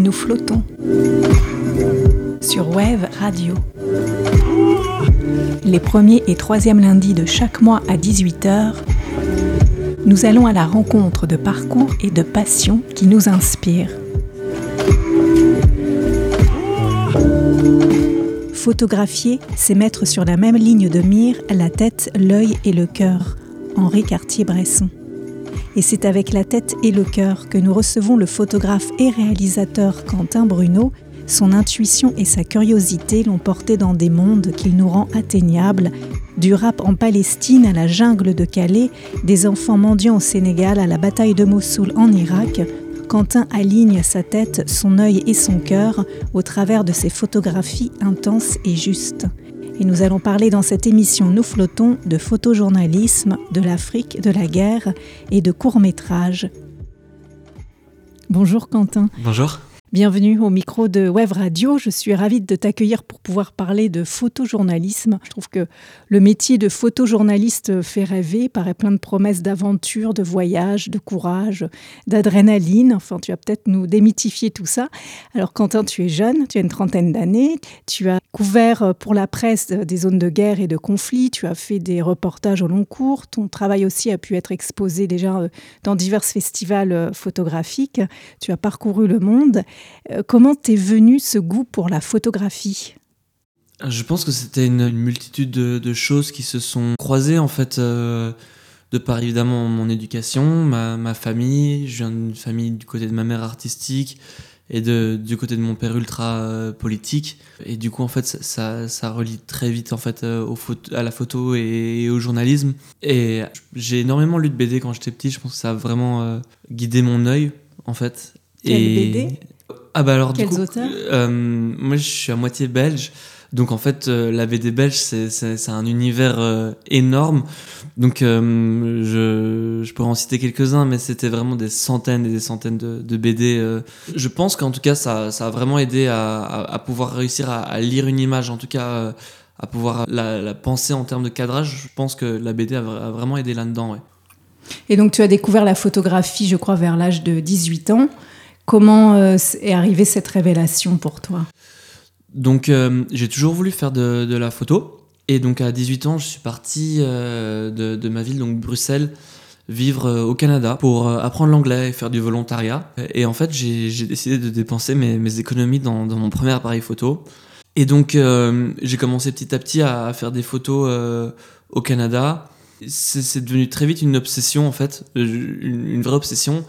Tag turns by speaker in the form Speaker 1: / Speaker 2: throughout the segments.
Speaker 1: Nous flottons sur Wave Radio. Les premiers et troisièmes lundis de chaque mois à 18h, nous allons à la rencontre de parcours et de passions qui nous inspirent. Photographier, c'est mettre sur la même ligne de mire la tête, l'œil et le cœur. Henri Cartier-Bresson. Et c'est avec la tête et le cœur que nous recevons le photographe et réalisateur Quentin Bruno. Son intuition et sa curiosité l'ont porté dans des mondes qu'il nous rend atteignables, du rap en Palestine à la jungle de Calais, des enfants mendiants au Sénégal à la bataille de Mossoul en Irak, Quentin aligne sa tête, son œil et son cœur au travers de ses photographies intenses et justes. Et nous allons parler dans cette émission Nous flottons de photojournalisme, de l'Afrique, de la guerre et de courts-métrages. Bonjour Quentin.
Speaker 2: Bonjour.
Speaker 1: Bienvenue au micro de Web Radio. Je suis ravie de t'accueillir pour pouvoir parler de photojournalisme. Je trouve que le métier de photojournaliste fait rêver, paraît plein de promesses d'aventure, de voyage, de courage, d'adrénaline. Enfin, tu vas peut-être nous démythifier tout ça. Alors, Quentin, tu es jeune, tu as une trentaine d'années, tu as couvert pour la presse des zones de guerre et de conflit, tu as fait des reportages au long cours, ton travail aussi a pu être exposé déjà dans divers festivals photographiques, tu as parcouru le monde. Euh, comment t'es venu ce goût pour la photographie?
Speaker 2: Je pense que c'était une, multitude de, choses qui se sont croisées en fait. Euh, de par évidemment mon éducation, ma, famille, je viens d'une famille du côté de ma mère artistique et de, du côté de mon père ultra euh, politique. Et du coup, en fait, ça, ça, relie très vite en fait au à la photo et, au journalisme. Et j'ai énormément lu de BD quand j'étais petit. Je pense que ça a vraiment guidé mon œil en fait.
Speaker 1: Quelle BD
Speaker 2: ah bah alors
Speaker 1: Quels
Speaker 2: du coup,
Speaker 1: auteurs
Speaker 2: euh, moi je suis à moitié belge, donc en fait euh, la BD belge c'est un univers euh, énorme, donc je, je pourrais en citer quelques-uns, mais c'était vraiment des centaines et des centaines de, de BD. Je pense qu'en tout cas ça, ça, a vraiment aidé à, à, pouvoir réussir à, à, lire une image, en tout cas à pouvoir la, la, penser en termes de cadrage. Je pense que la BD a, vraiment aidé là-dedans. Ouais.
Speaker 1: Et donc tu as découvert la photographie, je crois, vers l'âge de 18 ans. Comment euh, est arrivée cette révélation pour toi?
Speaker 2: Donc, euh, j'ai toujours voulu faire de, la photo. Et donc, à 18 ans, je suis parti euh, de, ma ville, donc Bruxelles, vivre au Canada pour apprendre l'anglais et faire du volontariat. Et en fait, j'ai décidé de dépenser mes, économies dans, mon premier appareil photo. Et donc, j'ai commencé petit à petit à, faire des photos au Canada. C'est devenu très vite une obsession, en fait, une vraie obsession.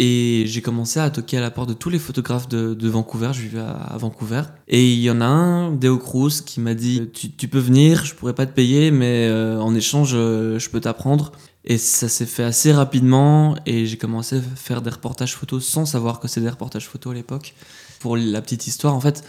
Speaker 2: Et j'ai commencé à toquer à la porte de tous les photographes de, Vancouver. Je vivais à, Vancouver. Et il y en a un, Deo Cruz, qui m'a dit tu, peux venir, je pourrais pas te payer, mais euh, en échange, euh, je peux t'apprendre. Et ça s'est fait assez rapidement. Et j'ai commencé à faire des reportages photos sans savoir que c'était des reportages photos à l'époque. Pour la petite histoire, en fait,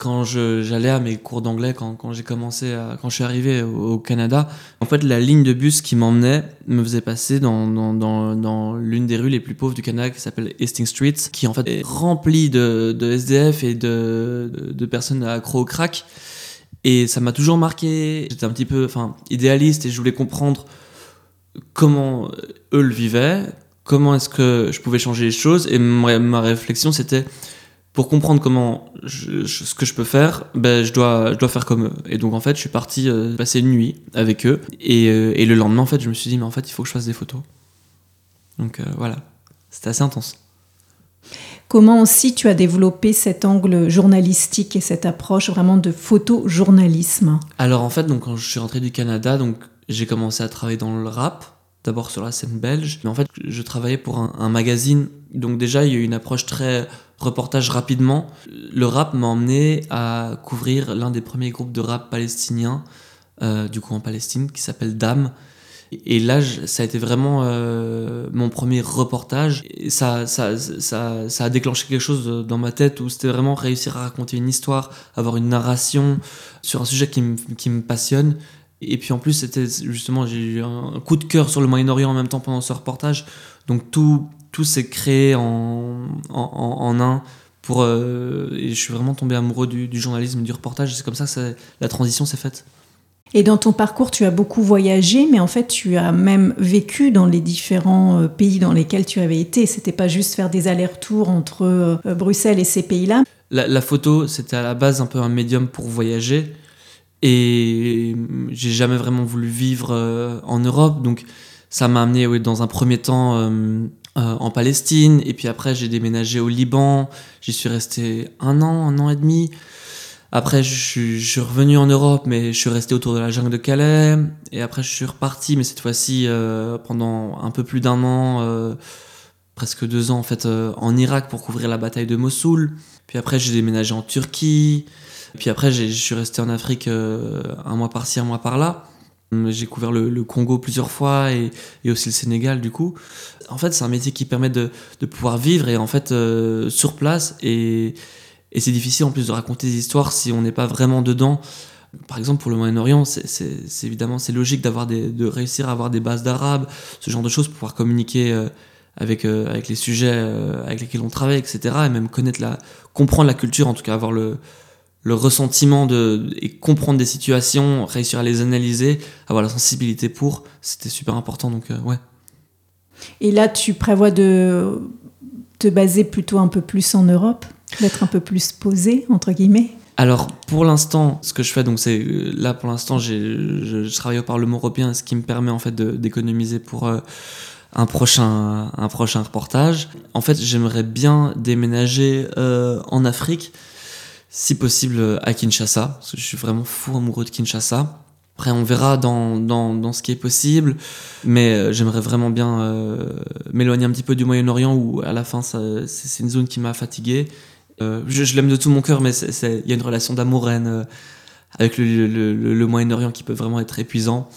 Speaker 2: quand j'allais à mes cours d'anglais, quand, j'ai commencé, quand je suis arrivé au, Canada, en fait, la ligne de bus qui m'emmenait me faisait passer dans, l'une des rues les plus pauvres du Canada qui s'appelle Hastings Street, qui en fait est remplie de, SDF et de, de, personnes accro au crack. Et ça m'a toujours marqué. J'étais un petit peu enfin, idéaliste et je voulais comprendre comment eux le vivaient, comment est-ce que je pouvais changer les choses. Et ma réflexion, c'était pour comprendre comment ce que je peux faire, ben, je, dois, je dois faire comme eux. Et donc en fait, je suis parti euh, passer une nuit avec eux. Et, euh, et, le lendemain, en fait, je me suis dit, mais en fait, il faut que je fasse des photos. Donc euh, voilà, c'était assez intense.
Speaker 1: Comment aussi tu as développé cet angle journalistique et cette approche vraiment de photojournalisme?
Speaker 2: Alors en fait, donc, quand je suis rentré du Canada, donc j'ai commencé à travailler dans le rap, d'abord sur la scène belge. Mais en fait, je travaillais pour un, magazine. Donc déjà, il y a eu une approche très reportage rapidement, le rap m'a emmené à couvrir l'un des premiers groupes de rap palestiniens, euh, du coup en Palestine, qui s'appelle Dame. Et là, ça a été vraiment euh, mon premier reportage. Et ça, ça, ça, ça, a déclenché quelque chose dans ma tête où c'était vraiment réussir à raconter une histoire, avoir une narration sur un sujet qui, qui me passionne. Et puis en plus, c'était justement, j'ai eu un coup de cœur sur le Moyen-Orient en même temps pendant ce reportage. Donc tout, tout s'est créé en, en, un. Pour, euh, et je suis vraiment tombé amoureux du, journalisme, du reportage. C'est comme ça que la transition s'est faite.
Speaker 1: Et dans ton parcours, tu as beaucoup voyagé, mais en fait, tu as même vécu dans les différents euh, pays dans lesquels tu avais été. C'était pas juste faire des allers-retours entre euh, Bruxelles et ces pays-là.
Speaker 2: La, photo, c'était à la base un peu un médium pour voyager. Et j'ai jamais vraiment voulu vivre euh, en Europe. Donc, ça m'a amené oui, dans un premier temps en Palestine. Et puis après, j'ai déménagé au Liban. J'y suis resté un an, un an et demi. Après, je suis, revenu en Europe, mais je suis resté autour de la jungle de Calais. Et après, je suis reparti, mais cette fois-ci euh, pendant un peu plus d'un an, euh, presque deux ans en fait, euh, en Irak pour couvrir la bataille de Mossoul. Puis après, j'ai déménagé en Turquie. Puis après, je suis resté en Afrique un mois par-ci, un mois par-là. J'ai couvert le, Congo plusieurs fois et, aussi le Sénégal du coup. En fait, c'est un métier qui permet de, pouvoir vivre et en fait sur place et c'est difficile en plus de raconter des histoires si on n'est pas vraiment dedans. Par exemple, pour le Moyen-Orient, c'est évidemment c'est logique d'avoir de réussir à avoir des bases d'arabe, ce genre de choses pour pouvoir communiquer euh, avec euh, avec les sujets euh, avec lesquels on travaille, etc. Et même connaître la, comprendre la culture, en tout cas avoir le le ressentiment de et comprendre des situations, réussir à les analyser, avoir la sensibilité pour, c'était super important. Donc ouais.
Speaker 1: Et là, tu prévois de te baser plutôt un peu plus en Europe D'être un peu plus posé, entre guillemets?
Speaker 2: Alors pour l'instant, ce que je fais, donc c'est là pour l'instant, je, je, travaille au Parlement européen, ce qui me permet en fait d'économiser pour euh, un prochain un prochain reportage. En fait, j'aimerais bien déménager euh, en Afrique, si possible à Kinshasa, parce que je suis vraiment fou amoureux de Kinshasa. Après, on verra dans, dans, dans ce qui est possible, mais euh, j'aimerais vraiment bien m'éloigner un petit peu du Moyen-Orient où à la fin, c'est une zone qui m'a fatigué euh, je, l'aime de tout mon cœur, mais il y a une relation d'amour-haine euh, avec le, Moyen-Orient qui peut vraiment être épuisant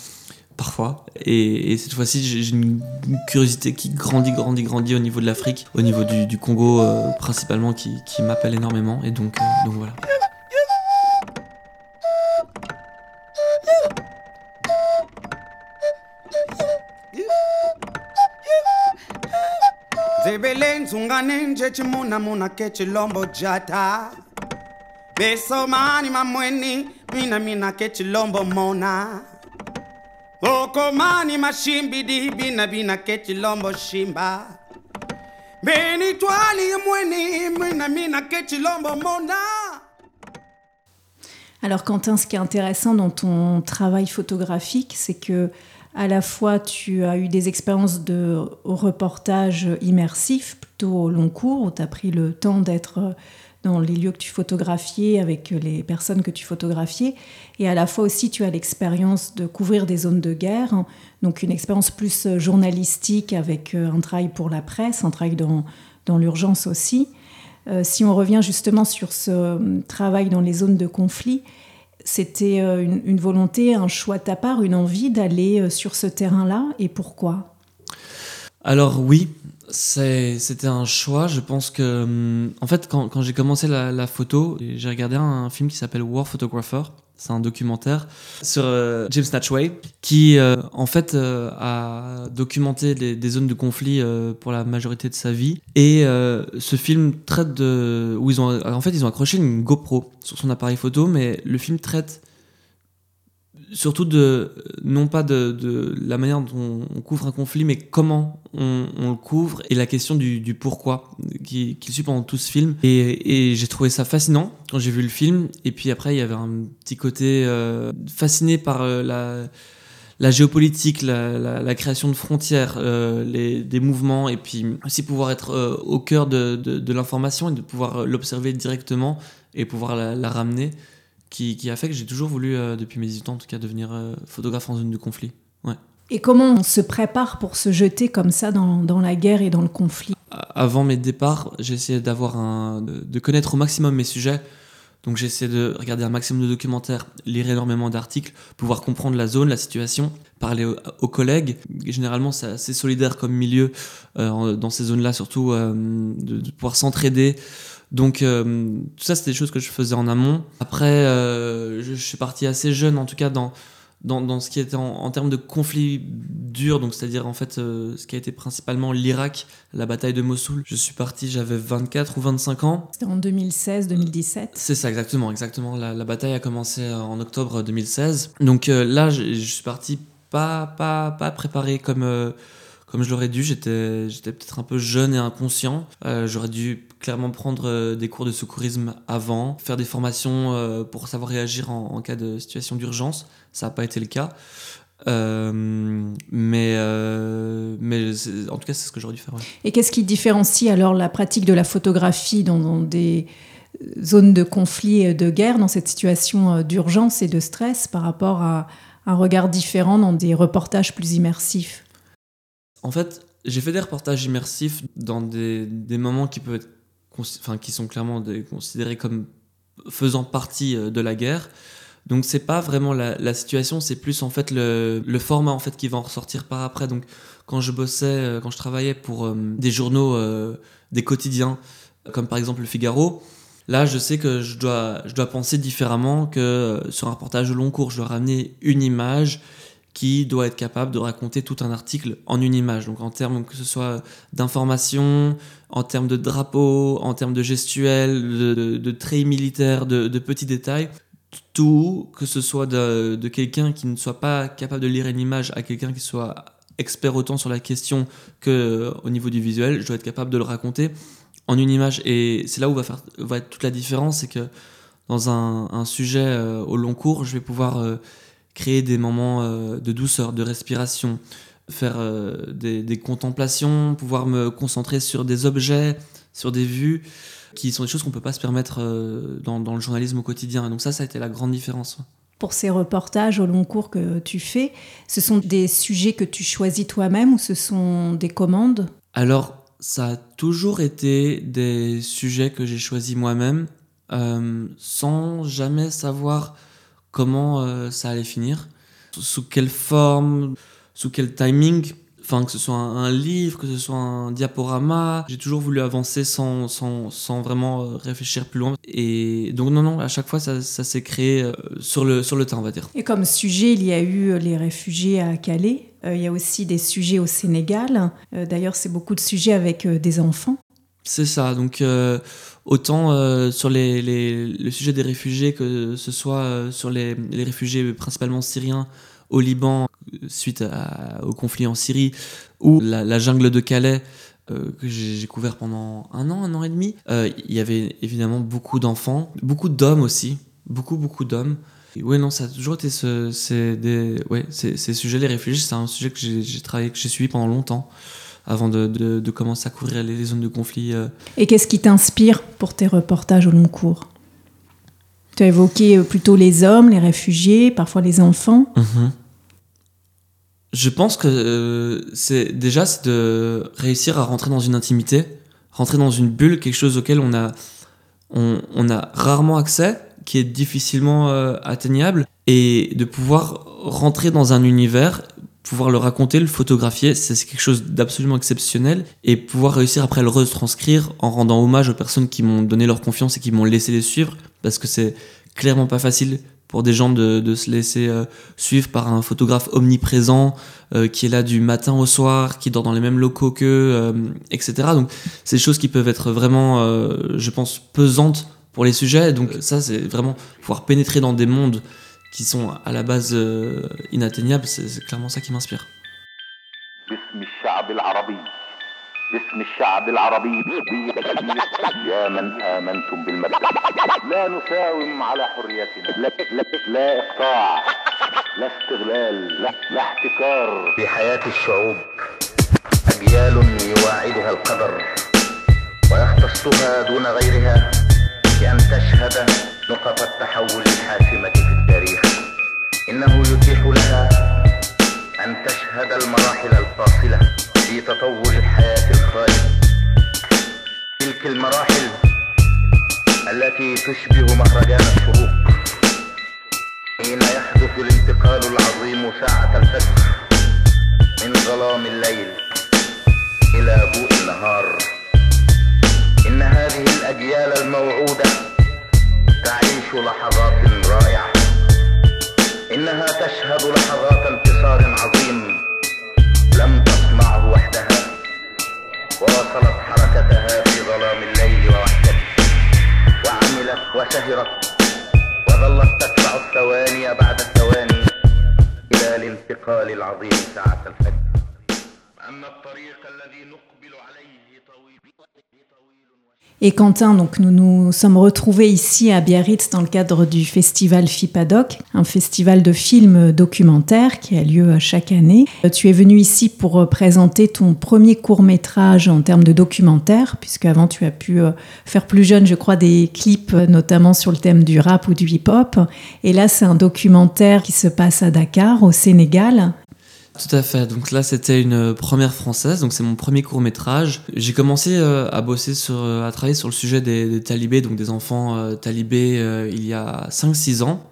Speaker 2: parfois. Et, cette fois-ci, j'ai une, curiosité qui grandit, grandit, grandit au niveau de l'Afrique, au niveau du, Congo euh, principalement, qui, m'appelle énormément. Et donc, voilà. Alors Quentin, ce qui est intéressant dans ton travail photographique, c'est que à la fois tu as eu des expériences de reportage immersif, plutôt au long cours, où tu as pris le temps d'être dans les lieux que tu photographiais avec les personnes que tu photographiais. Et à la fois aussi, tu as l'expérience de couvrir des zones de guerre, donc une expérience plus journalistique avec un travail pour la presse, un travail dans, dans l'urgence aussi. Euh, si on revient justement sur ce travail dans les zones de conflit, c'était euh, une, volonté, un choix de ta part, une envie d'aller euh, sur ce terrain-là et pourquoi? Alors oui, c'était un choix. Je pense que, hum, en fait, quand, j'ai commencé la, photo, j'ai regardé un, film qui s'appelle War Photographer. C'est un documentaire sur euh, James Natchway qui, euh, en fait, euh, a documenté des zones de conflit pour la majorité de sa vie. Et ce film traite de, où ils ont, en fait, ils ont accroché une GoPro sur son appareil photo, mais le film traite surtout de non pas de, la manière dont on couvre un conflit, mais comment on, le couvre et la question du, pourquoi qui, suit pendant tout ce film. Et, j'ai trouvé ça fascinant quand j'ai vu le film. Et puis après, il y avait un petit côté euh, fasciné par euh, la, géopolitique, la, création de frontières, euh, les, des mouvements, et puis aussi pouvoir être au cœur de l'information et de pouvoir l'observer directement et pouvoir la ramener qui, a fait que j'ai toujours voulu, euh, depuis mes 18 ans en tout cas, devenir euh, photographe en zone de conflit. Ouais.
Speaker 1: Et comment on se prépare pour se jeter comme ça dans, dans la guerre et dans le conflit?
Speaker 2: Avant mes départs, essayé d'avoir un, de connaître au maximum mes sujets. Donc j'ai essayé de regarder un maximum de documentaires, lire énormément d'articles, pouvoir comprendre la zone, la situation, parler aux, collègues. Généralement, c'est assez solidaire comme milieu euh, dans ces zones-là, surtout de, de, pouvoir s'entraider, donc euh, tout ça, c'était des choses que je faisais en amont. Après, euh, je, suis parti assez jeune, en tout cas dans, dans, dans ce qui était en, termes de conflit dur, donc c'est-à-dire en fait euh, ce qui a été principalement l'Irak, la bataille de Mossoul. Je suis parti, j'avais 24 ou 25 ans.
Speaker 1: C'était en 2016-2017.
Speaker 2: C'est ça, exactement, exactement. La, la, bataille a commencé en octobre 2016. Donc là, je, je, suis parti pas, pas, pas préparé comme comme je l'aurais dû. J'étais, j'étais peut-être un peu jeune et inconscient. Euh, j'aurais dû clairement prendre euh, des cours de secourisme avant, faire des formations euh, pour savoir réagir en, cas de situation d'urgence. Ça n'a pas été le cas. mais mais en tout cas, c'est ce que j'aurais dû faire.
Speaker 1: Et qu'est-ce qui différencie alors la pratique de la photographie dans, dans des zones de conflit et de guerre, dans cette situation d'urgence et de stress, par rapport à un regard différent dans des reportages plus immersifs?
Speaker 2: En fait, j'ai fait des reportages immersifs dans des, des moments qui peuvent être, enfin, qui sont clairement considérés comme faisant partie euh, de la guerre. Donc c'est pas vraiment la, situation, c'est plus en fait le, format en fait qui va en ressortir par après. Donc quand je bossais, euh, quand je travaillais pour euh, des journaux, des quotidiens, comme par exemple le Figaro, là je sais que je dois, je dois penser différemment que sur un reportage long cours. Je dois ramener une image qui doit être capable de raconter tout un article en une image. Donc en termes que ce soit d'information, en termes de drapeau, en termes de gestuels, de, traits militaires, de, petits détails, tout, que ce soit de, quelqu'un qui ne soit pas capable de lire une image à quelqu'un qui soit expert autant sur la question que euh, au niveau du visuel, je dois être capable de le raconter en une image. Et c'est là où va, être toute la différence, c'est que dans un, sujet euh, au long cours, je vais pouvoir... Euh, créer des moments euh, de douceur, de respiration, faire euh, des, contemplations, pouvoir me concentrer sur des objets, sur des vues, qui sont des choses qu'on ne peut pas se permettre euh, dans, le journalisme au quotidien. Et donc ça, ça a été la grande différence.
Speaker 1: Pour ces reportages au long cours que tu fais, ce sont des sujets que tu choisis toi-même ou ce sont des commandes?
Speaker 2: Alors, ça a toujours été des sujets que j'ai choisis moi-même, sans jamais savoir comment euh, ça allait finir, sous quelle forme, sous quel timing? Enfin, que ce soit un, livre, que ce soit un diaporama. J'ai toujours voulu avancer sans, sans, sans, vraiment euh, réfléchir plus loin. Et donc, non, non, à chaque fois, ça, ça s'est créé euh, sur le, sur le temps, on va dire.
Speaker 1: Et comme sujet, il y a eu les réfugiés à Calais. il y a aussi des sujets au Sénégal. D'ailleurs, c'est beaucoup de sujets avec des enfants.
Speaker 2: C'est ça. Donc, autant euh, sur le sujet des réfugiés que ce soit euh, sur les, réfugiés principalement syriens au Liban suite au conflit en Syrie ou la, jungle de Calais euh, que j'ai couvert pendant un an, un an et demi. Il y avait évidemment beaucoup d'enfants, beaucoup d'hommes aussi, beaucoup beaucoup d'hommes. Oui, non, ça a toujours été ce, des, ces, ces sujets, les réfugiés, c'est un sujet que j'ai travaillé, que j'ai suivi pendant longtemps avant de, de, commencer à couvrir les, zones de conflit. Euh.
Speaker 1: Et qu'est-ce qui t'inspire pour tes reportages au long cours? Tu as évoqué euh, plutôt les hommes, les réfugiés, parfois les enfants. Mhm.
Speaker 2: Je pense que euh, c'est déjà c'est de réussir à rentrer dans une intimité, rentrer dans une bulle, quelque chose auquel on a, on, on a rarement accès, qui est difficilement atteignable, et de pouvoir rentrer dans un univers pouvoir le raconter, le photographier, c'est quelque chose d'absolument exceptionnel et pouvoir réussir après le retranscrire en rendant hommage aux personnes qui m'ont donné leur confiance et qui m'ont laissé les suivre parce que c'est clairement pas facile pour des gens de, de se laisser euh, suivre par un photographe omniprésent euh, qui est là du matin au soir, qui dort dans les mêmes locaux qu'eux, euh, etc. Donc c'est des choses qui peuvent être vraiment, je pense, pesantes pour les sujets. Donc ça, c'est vraiment pouvoir pénétrer dans des mondes qui sont à la base euh, inatteignables, c'est clairement ça qui m'inspire. باسم الشعب العربي. يا من آمنتم بالمبدأ لا نساوم على حريتنا. لا, لا, لا إقطاع. لا استغلال. لا, لا احتكار. في حياة الشعوب أجيال يواعدها القدر ويختصها دون غيرها بأن تشهد نقط التحول الحاسمة في التاريخ. إنه يتيح لها أن تشهد المراحل الفاصلة في تطور الحياة الخالد تلك المراحل التي تشبه مهرجان الشروق. حين يحدث الانتقال العظيم ساعة الفجر من ظلام الليل إلى بوء النهار. لحظات رائعة. إنها تشهد لحظات انتصار عظيم.
Speaker 3: لم تصنعه وحدها. وواصلت حركتها في ظلام الليل ووحدته وعملت وسهرت وظلت تتبع الثواني بعد الثواني. إلى الانتقال العظيم ساعة الفجر. أما الطريق الذي نقل
Speaker 1: Et Quentin, donc nous nous sommes retrouvés ici à Biarritz dans le cadre du festival FIPADOC, un festival de films documentaires qui a lieu chaque année. Tu es venu ici pour présenter ton premier court métrage en termes de documentaire, puisque avant tu as pu euh, faire plus jeune, je crois, des clips notamment sur le thème du rap ou du hip-hop. Et là, c'est un documentaire qui se passe à Dakar, au Sénégal.
Speaker 2: Tout à fait. Donc là, c'était une première française. Donc c'est mon premier court métrage. J'ai commencé euh, à bosser sur, euh, à travailler sur le sujet des, des talibés, donc des enfants euh, talibés, euh, il y a 5-6 ans.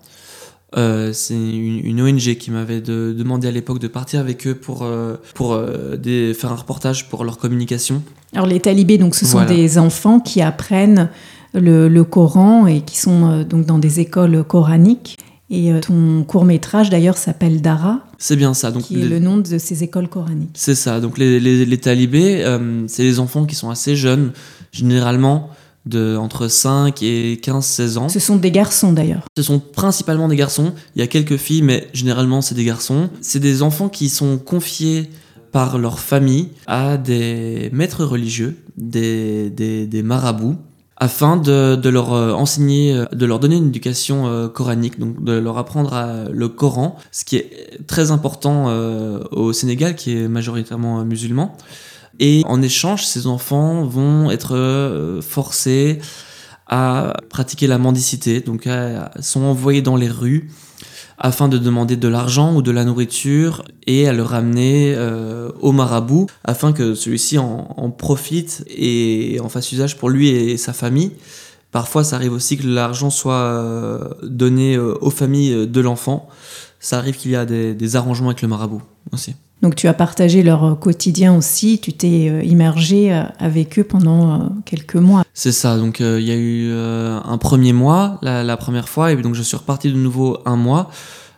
Speaker 2: C'est une, une ONG qui m'avait de- demandé à l'époque de partir avec eux pour, pour des- faire un reportage pour leur communication.
Speaker 1: Alors les talibés, donc ce sont
Speaker 2: Voilà.
Speaker 1: des enfants qui apprennent le, le Coran et qui sont donc dans des écoles coraniques. Et ton court métrage d'ailleurs s'appelle Dara,
Speaker 2: C'est bien ça. Donc
Speaker 1: qui est le nom de ces écoles coraniques.
Speaker 2: C'est ça. Donc les, les, les talibés, euh, c'est les enfants qui sont assez jeunes, généralement de entre 5 et 15-16 ans.
Speaker 1: Ce sont des garçons d'ailleurs.
Speaker 2: Ce sont principalement des garçons. Il y a quelques filles, mais généralement c'est des garçons. C'est des enfants qui sont confiés par leur famille à des maîtres religieux, des, des, des marabouts, afin de, de leur euh, enseigner, euh, de leur donner une éducation euh, coranique, donc de leur apprendre à- le Coran, ce qui est très important au Sénégal, qui est majoritairement musulman. Et en échange, ces enfants vont être forcés à pratiquer la mendicité, donc à- sont envoyés dans les rues afin de demander de l'argent ou de la nourriture et à le ramener euh, au marabout afin que celui-ci en, en profite et en fasse usage pour lui et sa famille. Parfois, ça arrive aussi que l'argent soit euh, donné euh, aux familles de l'enfant. Ça arrive qu'il y a des, des arrangements avec le marabout aussi.
Speaker 1: Donc tu as partagé leur euh, quotidien aussi, tu t'es euh, immergé euh, avec eux pendant quelques mois.
Speaker 2: C'est ça, donc il y a eu un premier mois, la, première fois, et donc je suis reparti de nouveau un mois,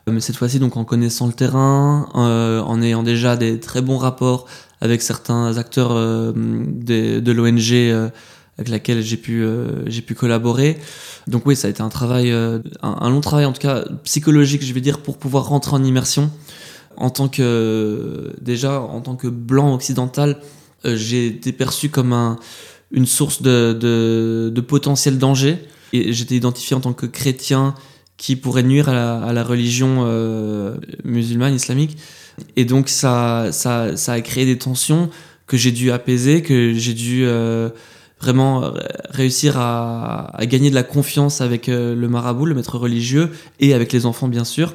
Speaker 2: mais cette fois-ci donc en connaissant le terrain, en ayant déjà des très bons rapports avec certains acteurs de l'ONG avec laquelle j'ai pu, pu collaborer. Donc oui, ça a été un travail, un, un long travail en tout cas psychologique, je vais dire, pour pouvoir rentrer en immersion. En tant que, déjà, en tant que blanc occidental, euh, j'ai été perçu comme un, une source de, de, potentiel danger. Et j'étais identifié en tant que chrétien qui pourrait nuire à la, religion euh, musulmane, islamique. Et donc ça, ça, ça a créé des tensions que j'ai dû apaiser, que j'ai dû euh, vraiment réussir à, gagner de la confiance avec le marabout, le maître religieux, et avec les enfants bien sûr.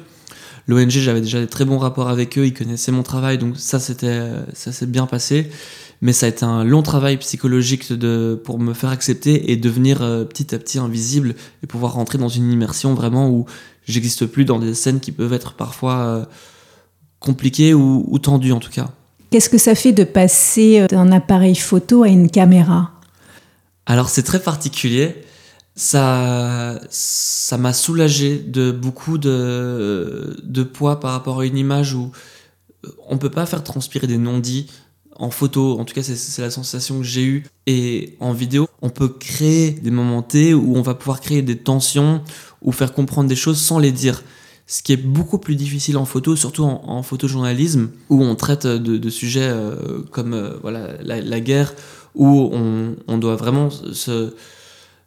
Speaker 2: L'ONG, j'avais déjà des très bons rapports avec eux, ils connaissaient mon travail, donc ça c'était, ça s'est bien passé mais ça a été un long travail psychologique de, pour me faire accepter et devenir euh, petit à petit invisible et pouvoir rentrer dans une immersion vraiment où j'existe plus dans des scènes qui peuvent être parfois euh, compliquées ou, ou tendues en tout cas.
Speaker 1: Qu'est-ce que ça fait de passer euh, d'un appareil photo à une caméra?
Speaker 2: Alors c'est très particulier. Ça, ça m'a soulagé de beaucoup de, de poids par rapport à une image où on peut pas faire transpirer des non-dits en photo, en tout cas c'est- la sensation que j'ai eue, et en vidéo, on peut créer des moments T où on va pouvoir créer des tensions ou faire comprendre des choses sans les dire. Ce qui est beaucoup plus difficile en photo, surtout en, photojournalisme, où on traite de, sujets euh, comme euh, voilà, la, la guerre, où on, on doit vraiment se,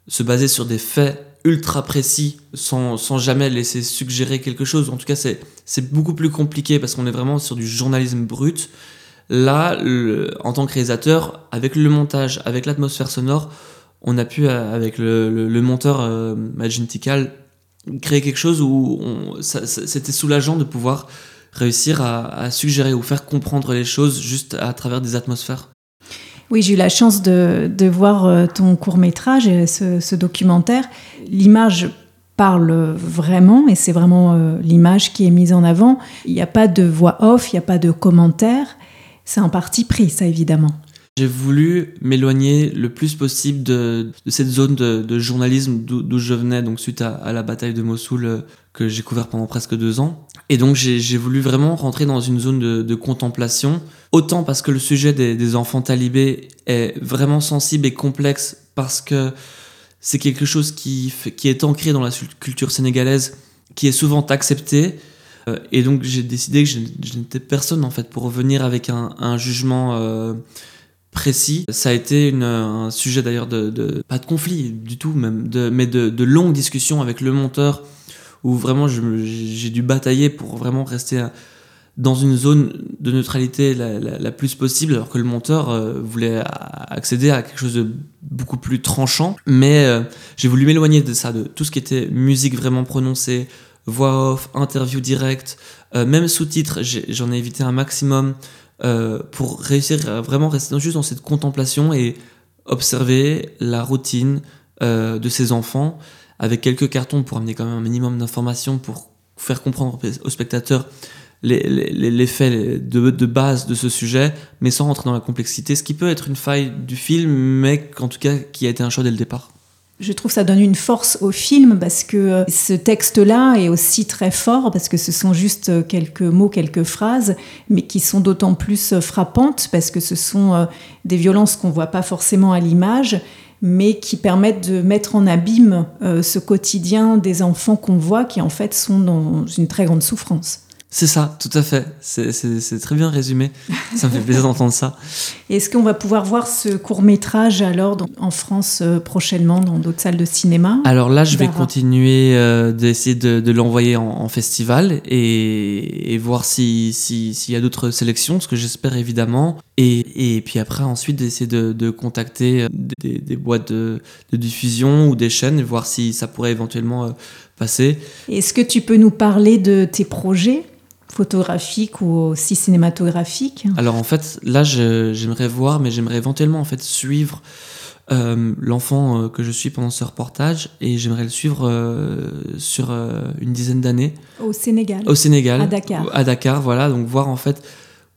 Speaker 2: se baser sur des faits ultra précis sans, sans jamais laisser suggérer quelque chose. En tout cas, c'est beaucoup plus compliqué parce qu'on est vraiment sur du journalisme brut. Là, en tant que réalisateur, avec le montage, avec l'atmosphère sonore, on a pu, euh, avec le, le- monteur euh, Magintical, créer quelque chose où c'était soulageant de pouvoir réussir à, à suggérer ou faire comprendre les choses juste à travers des atmosphères.
Speaker 1: Oui, j'ai eu la chance de, voir euh, ton court métrage, ce, ce documentaire. L'image parle vraiment, et c'est vraiment euh, l'image qui est mise en avant. Il n'y a pas de voix off, il n'y a pas de commentaires. C'est un parti pris, ça évidemment.
Speaker 2: J'ai voulu m'éloigner le plus possible de, cette zone de, journalisme d'où je venais, donc suite à, la bataille de Mossoul euh, que j'ai couvert pendant presque deux ans. Et donc j'ai voulu vraiment rentrer dans une zone de, contemplation, autant parce que le sujet des, enfants talibés est vraiment sensible et complexe, parce que c'est quelque chose qui, est ancré dans la culture sénégalaise, qui est souvent accepté. Euh, et donc j'ai décidé que je, n'étais personne en fait pour revenir avec un, un jugement euh, précis. Ça a été un sujet d'ailleurs de, pas de conflit du tout même, de, mais de, longues discussions avec le monteur où vraiment j'ai dû batailler pour vraiment rester dans une zone de neutralité la, plus possible, alors que le monteur euh, voulait accéder à quelque chose de beaucoup plus tranchant. Mais euh, j'ai voulu m'éloigner de ça, de tout ce qui était musique vraiment prononcée, voix off, interview directe, euh, même sous-titres, j'en ai évité un maximum euh, pour réussir à vraiment rester juste dans cette contemplation et observer la routine euh, de ces enfants avec quelques cartons pour amener quand même un minimum d'informations pour faire comprendre aux spectateurs les, faits de, de base de ce sujet, mais sans rentrer dans la complexité, ce qui peut être une faille du film, mais qu'en tout cas qui a été un choix dès le départ.
Speaker 1: Je trouve que ça donne une force au film parce que euh, ce texte-là est aussi très fort parce que ce sont juste euh, quelques mots, quelques phrases, mais qui sont d'autant plus euh, frappantes parce que ce sont des violences qu'on voit pas forcément à l'image, mais qui permettent de mettre en abîme ce quotidien des enfants qu'on voit qui en fait sont dans une très grande souffrance.
Speaker 2: C'est ça, tout à fait. C'est- très bien résumé. Ça me fait plaisir d'entendre ça.
Speaker 1: Est-ce qu'on va pouvoir voir ce court métrage alors dans- en France euh, prochainement dans d'autres salles de cinéma?
Speaker 2: Alors là, je vais continuer euh, d'essayer de, de l'envoyer en, en festival et, et voir s'il si, s'il y a d'autres sélections, ce que j'espère évidemment. Et, et puis après, ensuite, d'essayer de, de contacter euh, des, des boîtes de, de diffusion ou des chaînes et voir si ça pourrait éventuellement euh, passer.
Speaker 1: Est-ce que tu peux nous parler de tes projets? Photographiques ou aussi cinématographiques
Speaker 2: Alors en fait, là, j'aimerais voir, mais j'aimerais éventuellement en fait suivre euh, l'enfant euh, que je suis pendant ce reportage et j'aimerais le suivre euh, sur euh, une dizaine d'années.
Speaker 1: au Sénégal
Speaker 2: Au Sénégal.
Speaker 1: À Dakar.
Speaker 2: À Dakar, voilà. Donc voir en fait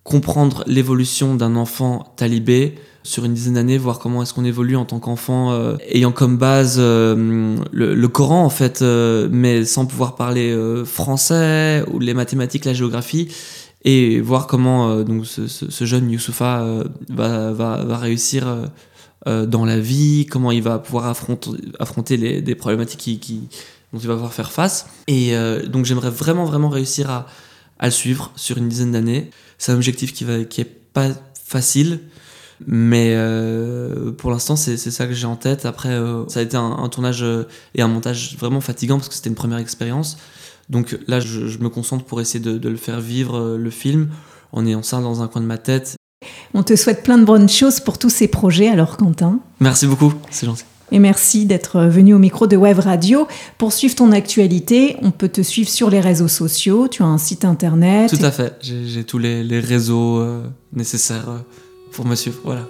Speaker 2: comprendre l'évolution d'un enfant talibé sur une dizaine d'années, voir comment est-ce qu'on évolue en tant qu'enfant euh, ayant comme base euh, le, Coran en fait, euh, mais sans pouvoir parler français ou les mathématiques, la géographie. Et voir comment donc ce, jeune Youssoufa va, va, va réussir dans la vie, comment il va pouvoir affronter, affronter les, des problématiques qui, dont il va devoir faire face. Et donc j'aimerais vraiment, vraiment réussir à, à le suivre sur une dizaine d'années. C'est un objectif qui, va, qui est pas facile, mais euh, pour l'instant c'est c'est ça que j'ai en tête. Après, euh, ça a été un, un tournage euh, et un montage vraiment fatigant parce que c'était une première expérience. Donc là, je, je me concentre pour essayer de, de le faire vivre, le film, en ayant ça dans un coin de ma tête.
Speaker 1: On te souhaite plein de bonnes choses pour tous ces projets, alors Quentin.
Speaker 2: Merci beaucoup, c'est gentil.
Speaker 1: Et merci d'être venu au micro de Web Radio. Pour suivre ton actualité, on peut te suivre sur les réseaux sociaux. Tu as un site internet.
Speaker 2: Tout à fait, j'ai tous les, les réseaux euh, nécessaires euh, pour me suivre. Voilà.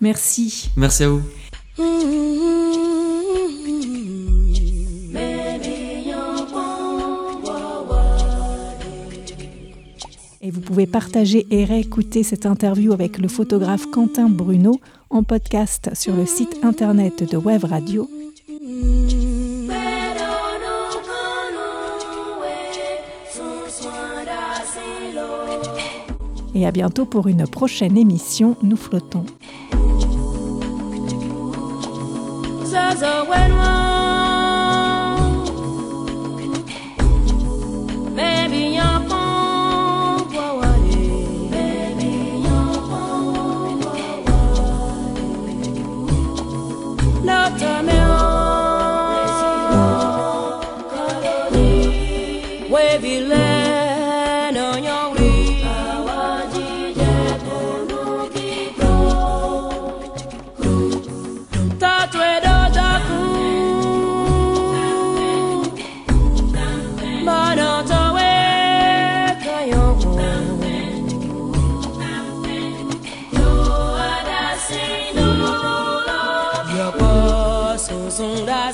Speaker 1: Merci.
Speaker 2: Merci à vous.
Speaker 1: Et vous pouvez partager et réécouter cette interview avec le photographe Quentin Bruno en podcast sur le site internet de Web Radio. Et à bientôt pour une prochaine émission Nous flottons.
Speaker 4: sou um da